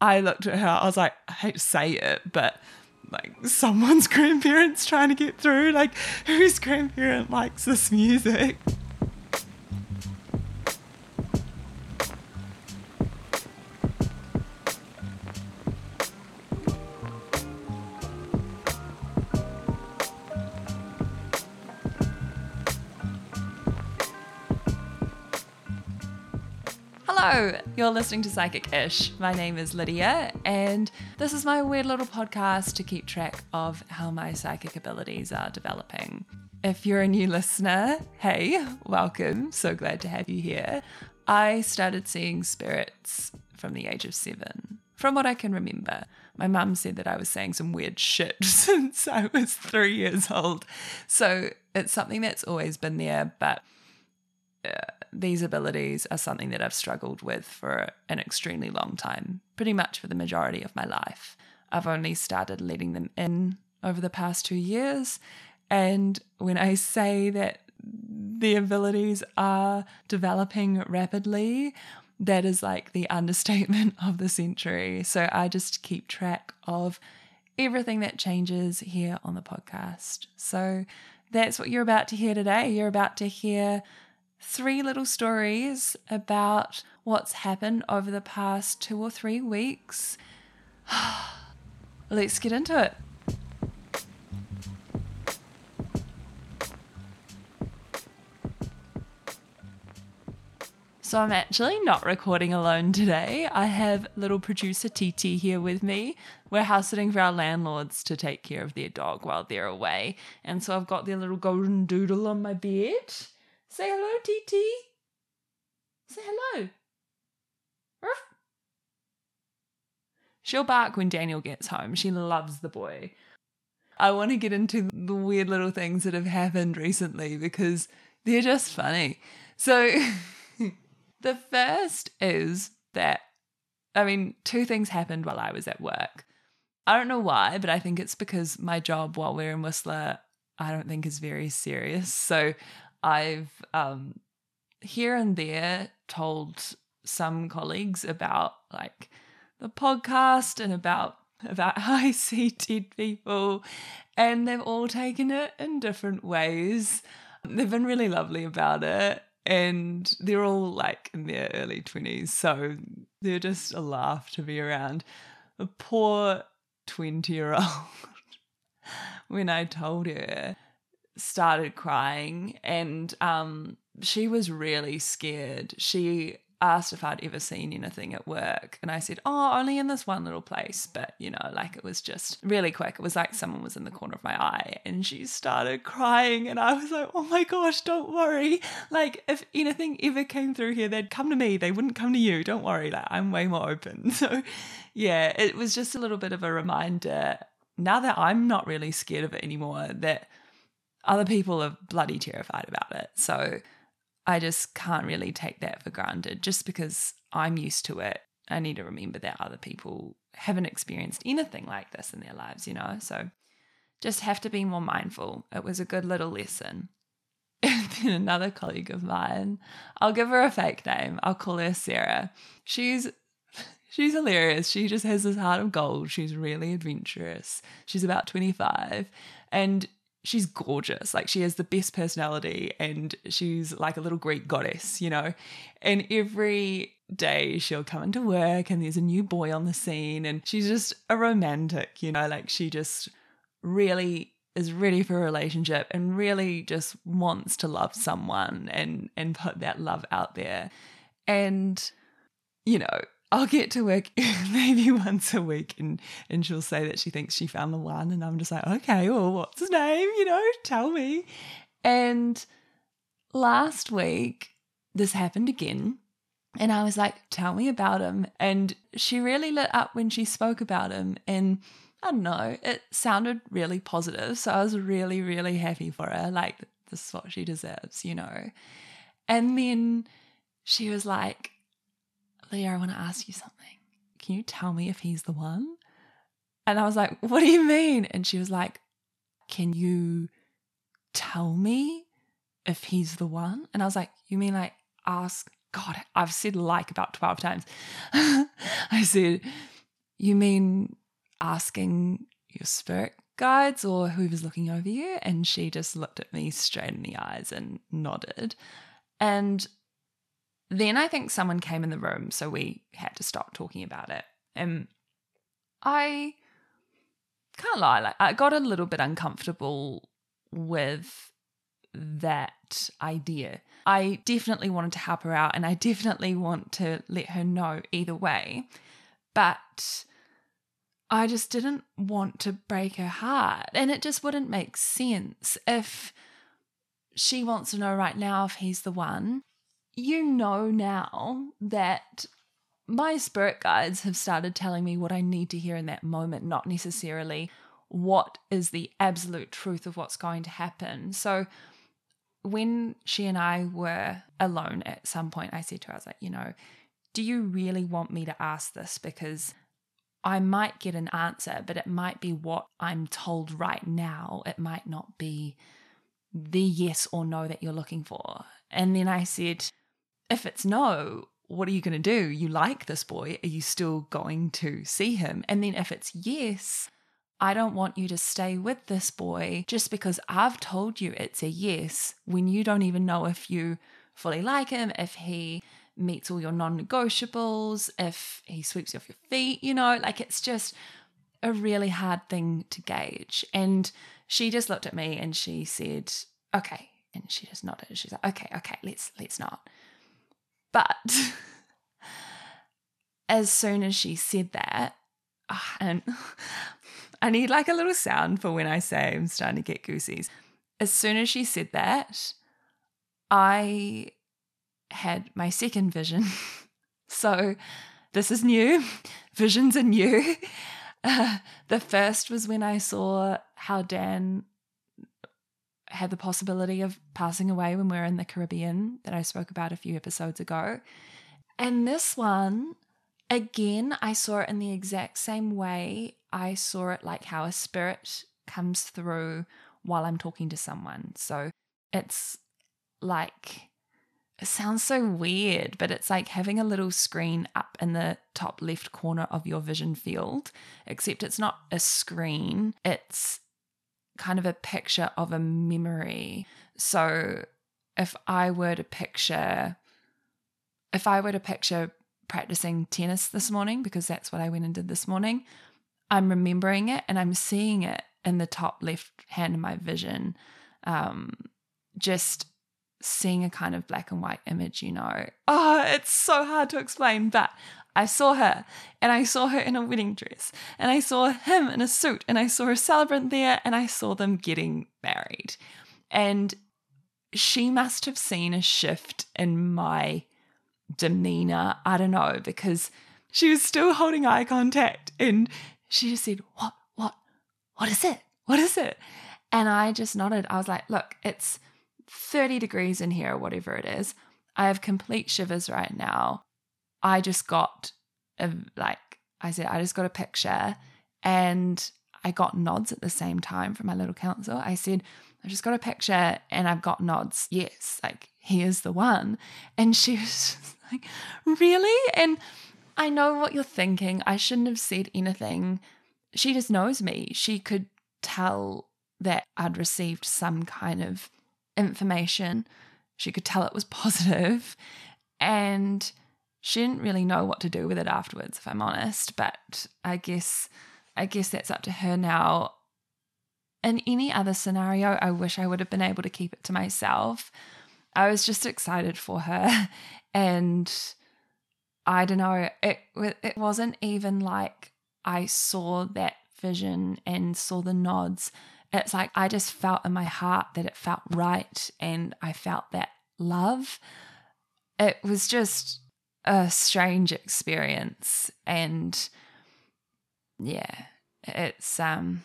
I looked at her, I was like, I hate to say it, but like someone's grandparents trying to get through. Like, whose grandparent likes this music? You're listening to Psychic Ish. My name is Lydia, and this is my weird little podcast to keep track of how my psychic abilities are developing. If you're a new listener, hey, welcome. So glad to have you here. I started seeing spirits from the age of seven. From what I can remember, my mum said that I was saying some weird shit since I was three years old. So it's something that's always been there, but Uh, these abilities are something that I've struggled with for an extremely long time, pretty much for the majority of my life. I've only started letting them in over the past two years. And when I say that the abilities are developing rapidly, that is like the understatement of the century. So I just keep track of everything that changes here on the podcast. So that's what you're about to hear today. You're about to hear three little stories about what's happened over the past two or three weeks. Let's get into it. So, I'm actually not recording alone today. I have little producer TT here with me. We're house sitting for our landlords to take care of their dog while they're away. And so, I've got their little golden doodle on my bed. Say hello, TT. Say hello. Ruff. She'll bark when Daniel gets home. She loves the boy. I want to get into the weird little things that have happened recently because they're just funny. So, the first is that, I mean, two things happened while I was at work. I don't know why, but I think it's because my job while we're in Whistler, I don't think is very serious. So I've um, here and there told some colleagues about like the podcast and about about how I see dead people, and they've all taken it in different ways. They've been really lovely about it, and they're all like in their early twenties, so they're just a laugh to be around. A poor twenty year old. when I told her started crying and um, she was really scared. She asked if I'd ever seen anything at work. And I said, Oh, only in this one little place. But, you know, like it was just really quick. It was like someone was in the corner of my eye and she started crying. And I was like, Oh my gosh, don't worry. Like, if anything ever came through here, they'd come to me. They wouldn't come to you. Don't worry. Like, I'm way more open. So, yeah, it was just a little bit of a reminder now that I'm not really scared of it anymore, that other people are bloody terrified about it. So I just can't really take that for granted just because I'm used to it. I need to remember that other people haven't experienced anything like this in their lives, you know? So just have to be more mindful. It was a good little lesson. And then another colleague of mine, I'll give her a fake name. I'll call her Sarah. She's she's hilarious. She just has this heart of gold. She's really adventurous. She's about 25 and she's gorgeous. Like she has the best personality and she's like a little Greek goddess, you know. And every day she'll come into work and there's a new boy on the scene and she's just a romantic, you know, like she just really is ready for a relationship and really just wants to love someone and and put that love out there. And you know, I'll get to work maybe once a week and, and she'll say that she thinks she found the one. And I'm just like, okay, well, what's his name? You know, tell me. And last week, this happened again. And I was like, tell me about him. And she really lit up when she spoke about him. And I don't know, it sounded really positive. So I was really, really happy for her. Like, this is what she deserves, you know. And then she was like, Leah, I want to ask you something. Can you tell me if he's the one? And I was like, What do you mean? And she was like, Can you tell me if he's the one? And I was like, You mean like ask? God, I've said like about 12 times. I said, You mean asking your spirit guides or whoever's looking over you? And she just looked at me straight in the eyes and nodded. And then I think someone came in the room, so we had to stop talking about it. And I can't lie, like I got a little bit uncomfortable with that idea. I definitely wanted to help her out and I definitely want to let her know either way. But I just didn't want to break her heart. And it just wouldn't make sense if she wants to know right now if he's the one. You know now that my spirit guides have started telling me what I need to hear in that moment, not necessarily what is the absolute truth of what's going to happen. So when she and I were alone at some point, I said to her, I was like, you know, do you really want me to ask this? Because I might get an answer, but it might be what I'm told right now. It might not be the yes or no that you're looking for. And then I said, if it's no, what are you going to do? You like this boy. Are you still going to see him? And then if it's yes, I don't want you to stay with this boy just because I've told you it's a yes when you don't even know if you fully like him, if he meets all your non negotiables, if he sweeps you off your feet, you know, like it's just a really hard thing to gauge. And she just looked at me and she said, okay. And she just nodded. She's like, okay, okay, let's let's not. But as soon as she said that, oh, and I need like a little sound for when I say I'm starting to get goosies. As soon as she said that, I had my second vision. so this is new. Visions are new. Uh, the first was when I saw how Dan had the possibility of passing away when we were in the Caribbean that I spoke about a few episodes ago. And this one, again, I saw it in the exact same way I saw it like how a spirit comes through while I'm talking to someone. So it's like, it sounds so weird, but it's like having a little screen up in the top left corner of your vision field, except it's not a screen, it's kind of a picture of a memory. So if I were to picture, if I were to picture practicing tennis this morning, because that's what I went and did this morning, I'm remembering it and I'm seeing it in the top left hand of my vision. Um, just seeing a kind of black and white image, you know. Oh, it's so hard to explain, but I saw her and I saw her in a wedding dress and I saw him in a suit and I saw a celebrant there and I saw them getting married. And she must have seen a shift in my demeanor. I don't know, because she was still holding eye contact and she just said, What, what, what is it? What is it? And I just nodded. I was like, Look, it's 30 degrees in here, or whatever it is. I have complete shivers right now. I just got a, like, I said, I just got a picture and I got nods at the same time from my little council. I said, I just got a picture and I've got nods. Yes, like he is the one. And she was like, Really? And I know what you're thinking. I shouldn't have said anything. She just knows me. She could tell that I'd received some kind of information. She could tell it was positive, and she didn't really know what to do with it afterwards, if I'm honest. But I guess I guess that's up to her now. In any other scenario, I wish I would have been able to keep it to myself. I was just excited for her and I don't know, it it wasn't even like I saw that vision and saw the nods. It's like I just felt in my heart that it felt right and I felt that love. It was just a strange experience and yeah, it's um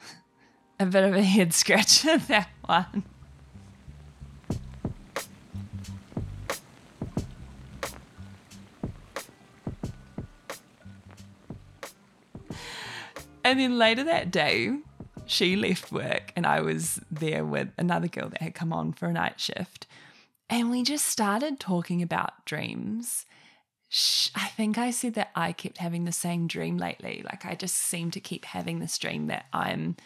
a bit of a head scratcher that one. And then later that day, she left work and I was there with another girl that had come on for a night shift. And we just started talking about dreams. I think I said that I kept having the same dream lately. Like I just seem to keep having this dream that I'm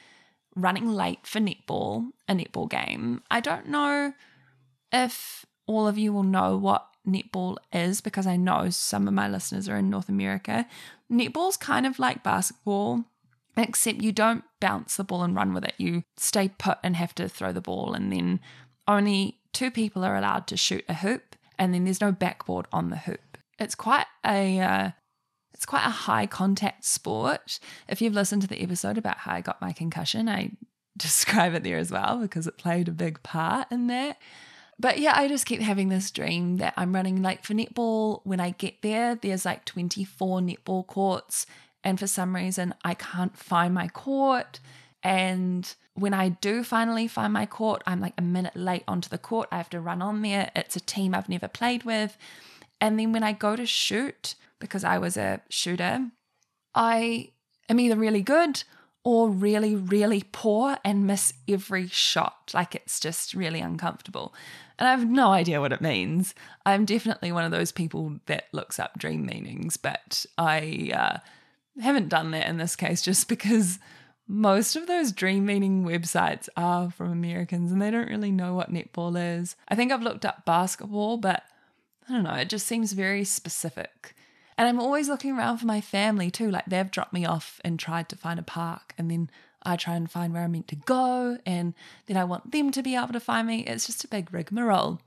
running late for netball, a netball game. I don't know if all of you will know what netball is because I know some of my listeners are in North America. Netball's kind of like basketball, except you don't bounce the ball and run with it. You stay put and have to throw the ball, and then only two people are allowed to shoot a hoop, and then there's no backboard on the hoop. It's quite a uh, it's quite a high contact sport. If you've listened to the episode about how I got my concussion, I describe it there as well because it played a big part in that. But yeah, I just keep having this dream that I'm running late for netball. When I get there, there's like 24 netball courts. And for some reason, I can't find my court. And when I do finally find my court, I'm like a minute late onto the court. I have to run on there. It's a team I've never played with. And then when I go to shoot, because I was a shooter, I am either really good or really, really poor and miss every shot. Like it's just really uncomfortable. And I have no idea what it means. I'm definitely one of those people that looks up dream meanings, but I uh, haven't done that in this case just because most of those dream meaning websites are from Americans and they don't really know what netball is. I think I've looked up basketball, but I don't know, it just seems very specific. And I'm always looking around for my family too. Like they've dropped me off and tried to find a park, and then I try and find where I'm meant to go, and then I want them to be able to find me. It's just a big rigmarole.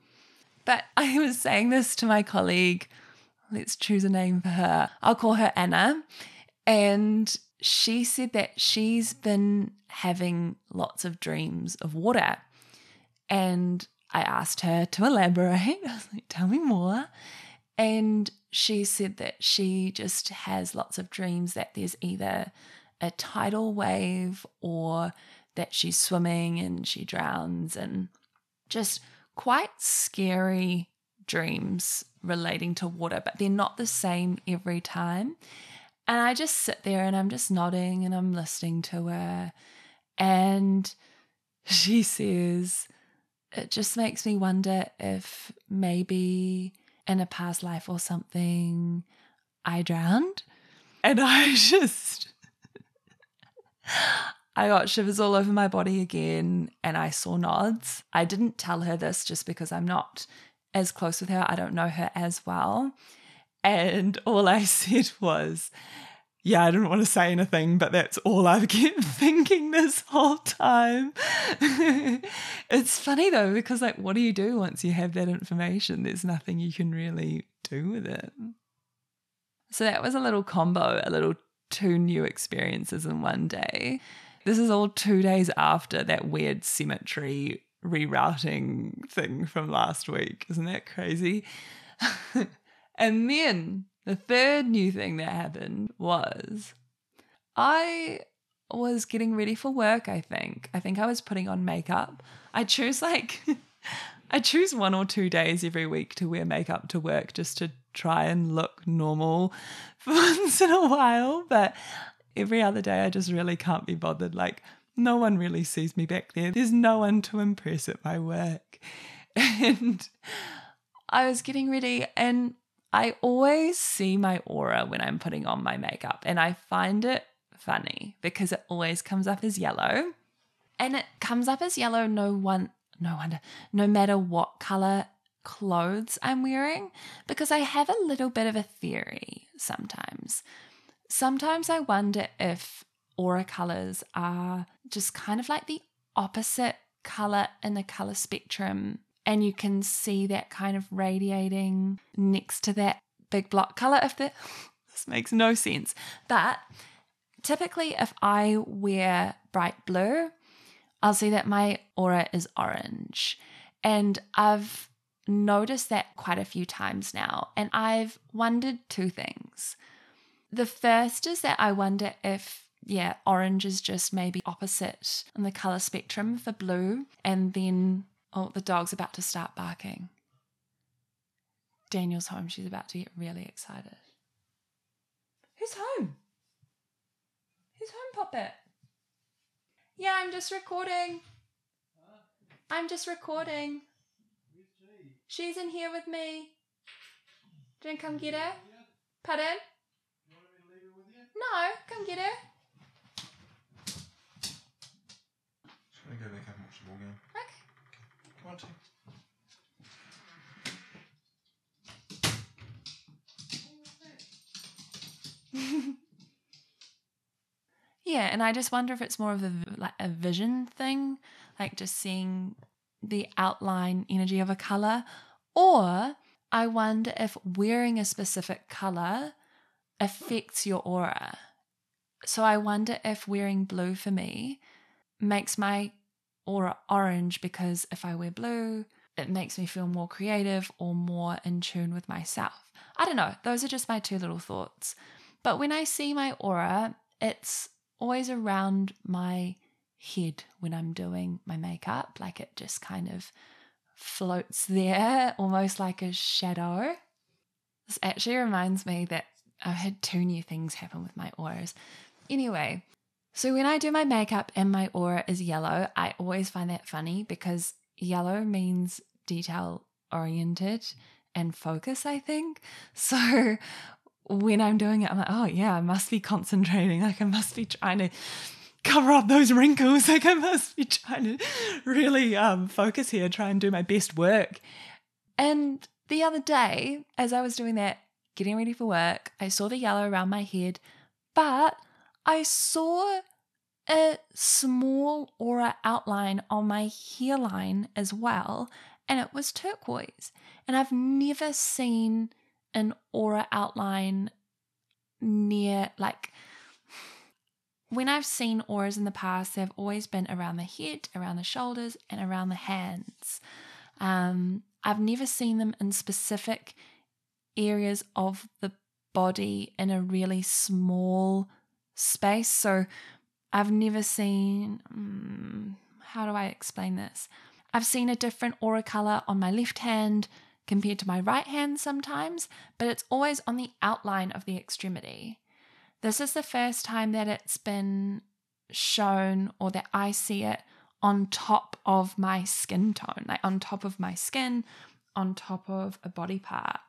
But I was saying this to my colleague. Let's choose a name for her. I'll call her Anna. And she said that she's been having lots of dreams of water. And I asked her to elaborate. I was like, tell me more. And she said that she just has lots of dreams that there's either a tidal wave or that she's swimming and she drowns and just quite scary dreams relating to water, but they're not the same every time. And I just sit there and I'm just nodding and I'm listening to her. And she says, It just makes me wonder if maybe in a past life or something I drowned. And I just I got shivers all over my body again and I saw nods. I didn't tell her this just because I'm not as close with her. I don't know her as well. And all I said was, yeah, I didn't want to say anything, but that's all I've kept thinking this whole time. it's funny though, because like, what do you do once you have that information? There's nothing you can really do with it. So that was a little combo, a little two new experiences in one day. This is all two days after that weird cemetery rerouting thing from last week. Isn't that crazy? And then the third new thing that happened was I was getting ready for work, I think. I think I was putting on makeup. I choose like I choose one or two days every week to wear makeup to work just to try and look normal for once in a while. But every other day, I just really can't be bothered. Like, no one really sees me back there. There's no one to impress at my work. And I was getting ready, and I always see my aura when I'm putting on my makeup. And I find it funny because it always comes up as yellow. And it comes up as yellow no one no wonder no matter what color clothes I'm wearing because I have a little bit of a theory sometimes. Sometimes I wonder if aura colors are just kind of like the opposite color in the color spectrum. And you can see that kind of radiating next to that big block color. If the, this makes no sense. But typically, if I wear bright blue, I'll see that my aura is orange. And I've noticed that quite a few times now. And I've wondered two things. The first is that I wonder if, yeah, orange is just maybe opposite on the color spectrum for blue. And then, oh, the dog's about to start barking. Daniel's home. She's about to get really excited. Who's home? Who's home, Poppet? Yeah, I'm just recording. I'm just recording. She? She's in here with me. Do you come get her? Pardon? No, come get her. Just gonna go back up and watch the ball game. Okay. On, team. Yeah, and I just wonder if it's more of a like a vision thing, like just seeing the outline energy of a color, or I wonder if wearing a specific color affects your aura. So I wonder if wearing blue for me makes my aura orange because if I wear blue, it makes me feel more creative or more in tune with myself. I don't know. Those are just my two little thoughts. But when I see my aura, it's always around my head when I'm doing my makeup. Like it just kind of floats there, almost like a shadow. This actually reminds me that I've had two new things happen with my auras. Anyway, so when I do my makeup and my aura is yellow, I always find that funny because yellow means detail oriented and focus, I think. So when I'm doing it, I'm like, oh yeah, I must be concentrating. Like I must be trying to cover up those wrinkles. Like I must be trying to really um, focus here, try and do my best work. And the other day, as I was doing that, getting ready for work, I saw the yellow around my head, but I saw a small aura outline on my hairline as well, and it was turquoise. And I've never seen an aura outline near, like, when I've seen auras in the past, they've always been around the head, around the shoulders, and around the hands. Um, I've never seen them in specific areas of the body in a really small space. So I've never seen, um, how do I explain this? I've seen a different aura color on my left hand compared to my right hand sometimes, but it's always on the outline of the extremity. This is the first time that it's been shown or that I see it on top of my skin tone, like on top of my skin, on top of a body part.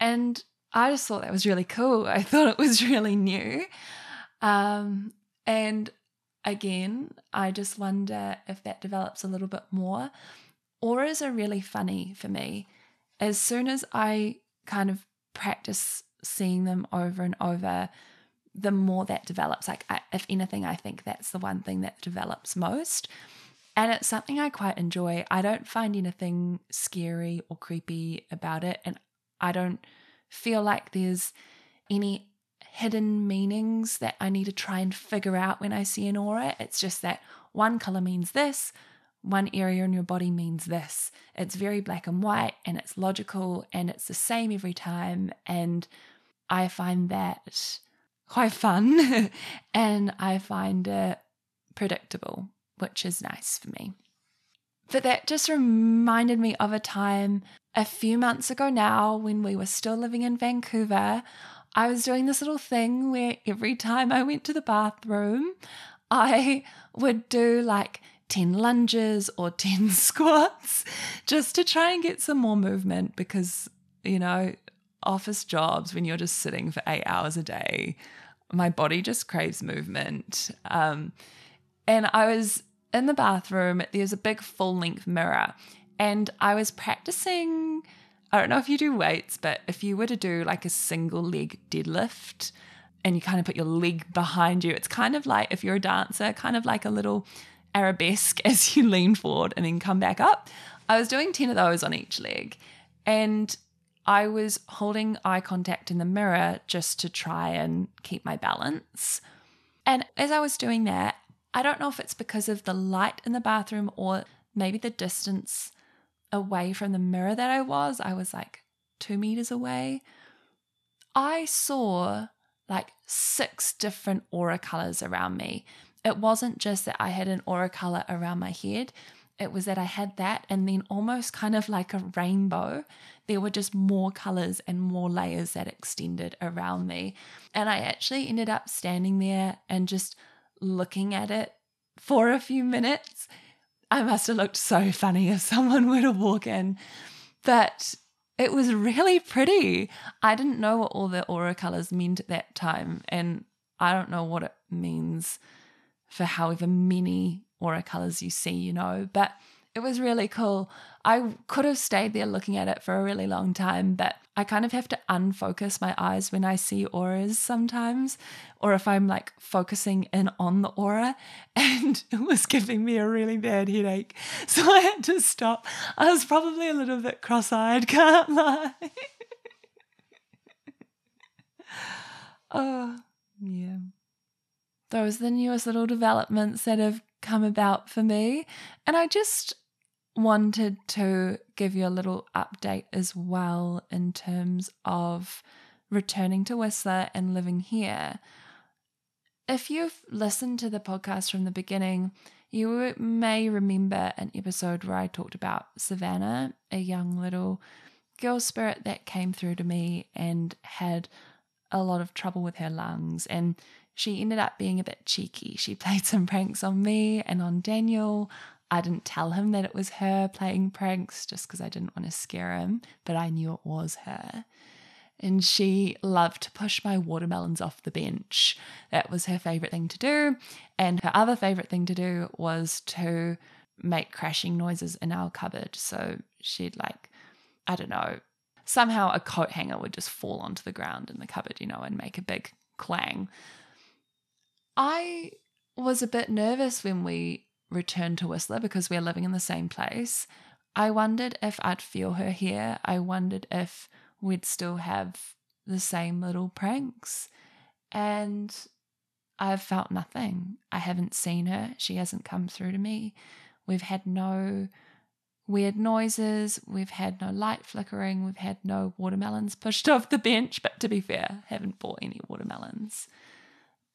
And I just thought that was really cool. I thought it was really new. Um, and again, I just wonder if that develops a little bit more. Auras are really funny for me. As soon as I kind of practice seeing them over and over, the more that develops. Like, I, if anything, I think that's the one thing that develops most. And it's something I quite enjoy. I don't find anything scary or creepy about it. And I don't feel like there's any hidden meanings that I need to try and figure out when I see an aura. It's just that one color means this, one area in your body means this. It's very black and white and it's logical and it's the same every time. And I find that quite fun and I find it predictable, which is nice for me. But that just reminded me of a time a few months ago now when we were still living in Vancouver. I was doing this little thing where every time I went to the bathroom, I would do like 10 lunges or 10 squats just to try and get some more movement because, you know, office jobs when you're just sitting for eight hours a day, my body just craves movement. Um, and I was in the bathroom, there's a big full length mirror, and I was practicing I don't know if you do weights, but if you were to do like a single leg deadlift and you kind of put your leg behind you, it's kind of like if you're a dancer, kind of like a little arabesque as you lean forward and then come back up. I was doing 10 of those on each leg and I was holding eye contact in the mirror just to try and keep my balance. And as I was doing that, I don't know if it's because of the light in the bathroom or maybe the distance away from the mirror that I was. I was like two meters away. I saw like six different aura colors around me. It wasn't just that I had an aura color around my head, it was that I had that, and then almost kind of like a rainbow, there were just more colors and more layers that extended around me. And I actually ended up standing there and just looking at it for a few minutes I must have looked so funny if someone were to walk in. But it was really pretty. I didn't know what all the aura colors meant at that time, and I don't know what it means for however many aura colors you see, you know, but it was really cool. I could have stayed there looking at it for a really long time, but I kind of have to unfocus my eyes when I see auras sometimes, or if I'm like focusing in on the aura, and it was giving me a really bad headache. So I had to stop. I was probably a little bit cross eyed, can't lie. oh, yeah. Those are the newest little developments that have come about for me. And I just wanted to give you a little update as well in terms of returning to Whistler and living here. If you've listened to the podcast from the beginning, you may remember an episode where I talked about Savannah, a young little girl spirit that came through to me and had a lot of trouble with her lungs. And she ended up being a bit cheeky. She played some pranks on me and on Daniel. I didn't tell him that it was her playing pranks just because I didn't want to scare him, but I knew it was her. And she loved to push my watermelons off the bench. That was her favorite thing to do. And her other favorite thing to do was to make crashing noises in our cupboard. So she'd like, I don't know, somehow a coat hanger would just fall onto the ground in the cupboard, you know, and make a big clang. I was a bit nervous when we return to Whistler because we're living in the same place. I wondered if I'd feel her here. I wondered if we'd still have the same little pranks. And I've felt nothing. I haven't seen her. She hasn't come through to me. We've had no weird noises. We've had no light flickering. We've had no watermelons pushed off the bench. But to be fair, haven't bought any watermelons.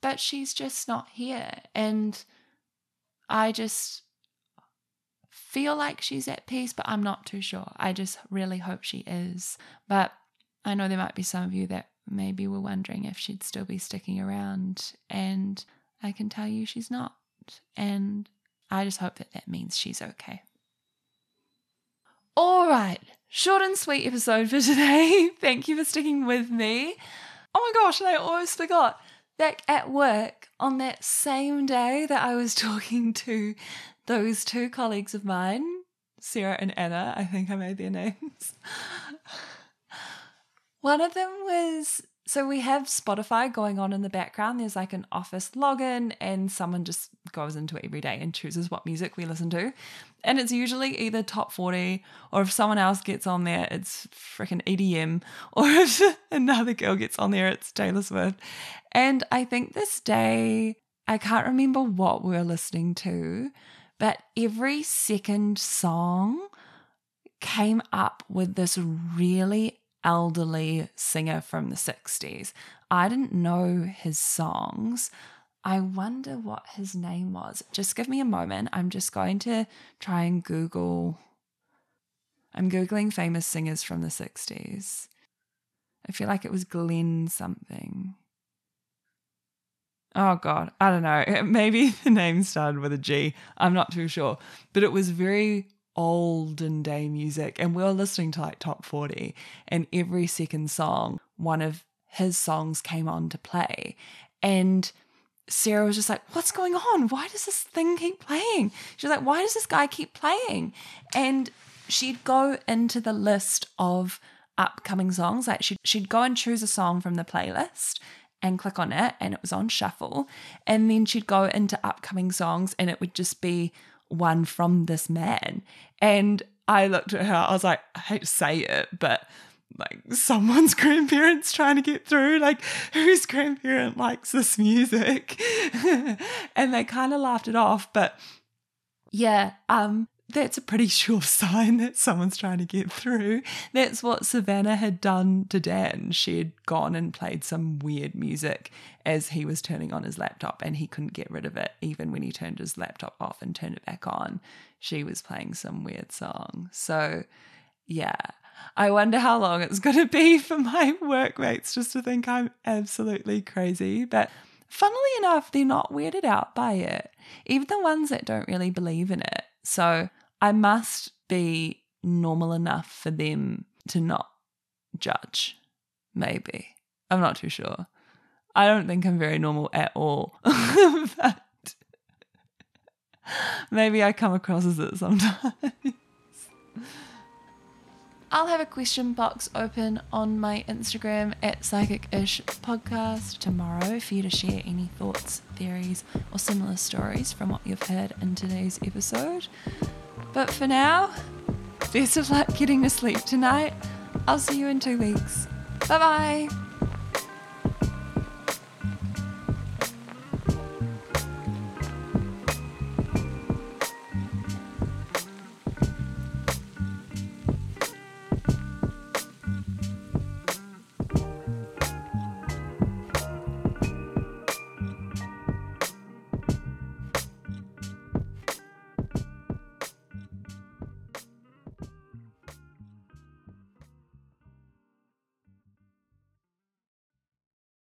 But she's just not here. And I just feel like she's at peace, but I'm not too sure. I just really hope she is. But I know there might be some of you that maybe were wondering if she'd still be sticking around, and I can tell you she's not. And I just hope that that means she's okay. All right, short and sweet episode for today. Thank you for sticking with me. Oh my gosh, I almost forgot back at work on that same day that I was talking to those two colleagues of mine, Sarah and Anna, I think I made their names. One of them was so we have Spotify going on in the background. There's like an office login, and someone just goes into it every day and chooses what music we listen to. And it's usually either top 40, or if someone else gets on there, it's freaking EDM, or if another girl gets on there, it's Taylor Swift. And I think this day, I can't remember what we're listening to, but every second song came up with this really elderly singer from the 60s. I didn't know his songs. I wonder what his name was. Just give me a moment. I'm just going to try and Google. I'm Googling famous singers from the 60s. I feel like it was Glenn something. Oh God, I don't know. Maybe the name started with a G. I'm not too sure. But it was very olden day music. And we were listening to like top 40 and every second song one of his songs came on to play. And Sarah was just like what's going on? Why does this thing keep playing? She's like why does this guy keep playing? And she'd go into the list of upcoming songs. Like she'd, she'd go and choose a song from the playlist and click on it and it was on shuffle. And then she'd go into upcoming songs and it would just be one from this man. And I looked at her, I was like, I hate to say it, but like someone's grandparents trying to get through, like whose grandparent likes this music? and they kind of laughed it off. But yeah, um, that's a pretty sure sign that someone's trying to get through. That's what Savannah had done to Dan. She had gone and played some weird music as he was turning on his laptop, and he couldn't get rid of it even when he turned his laptop off and turned it back on. She was playing some weird song. So, yeah. I wonder how long it's going to be for my workmates just to think I'm absolutely crazy. But funnily enough, they're not weirded out by it, even the ones that don't really believe in it. So I must be normal enough for them to not judge. Maybe. I'm not too sure. I don't think I'm very normal at all. but maybe I come across as it sometimes. I'll have a question box open on my Instagram at Psychic Ish Podcast tomorrow for you to share any thoughts, theories, or similar stories from what you've heard in today's episode. But for now, best of luck getting to sleep tonight. I'll see you in two weeks. Bye bye.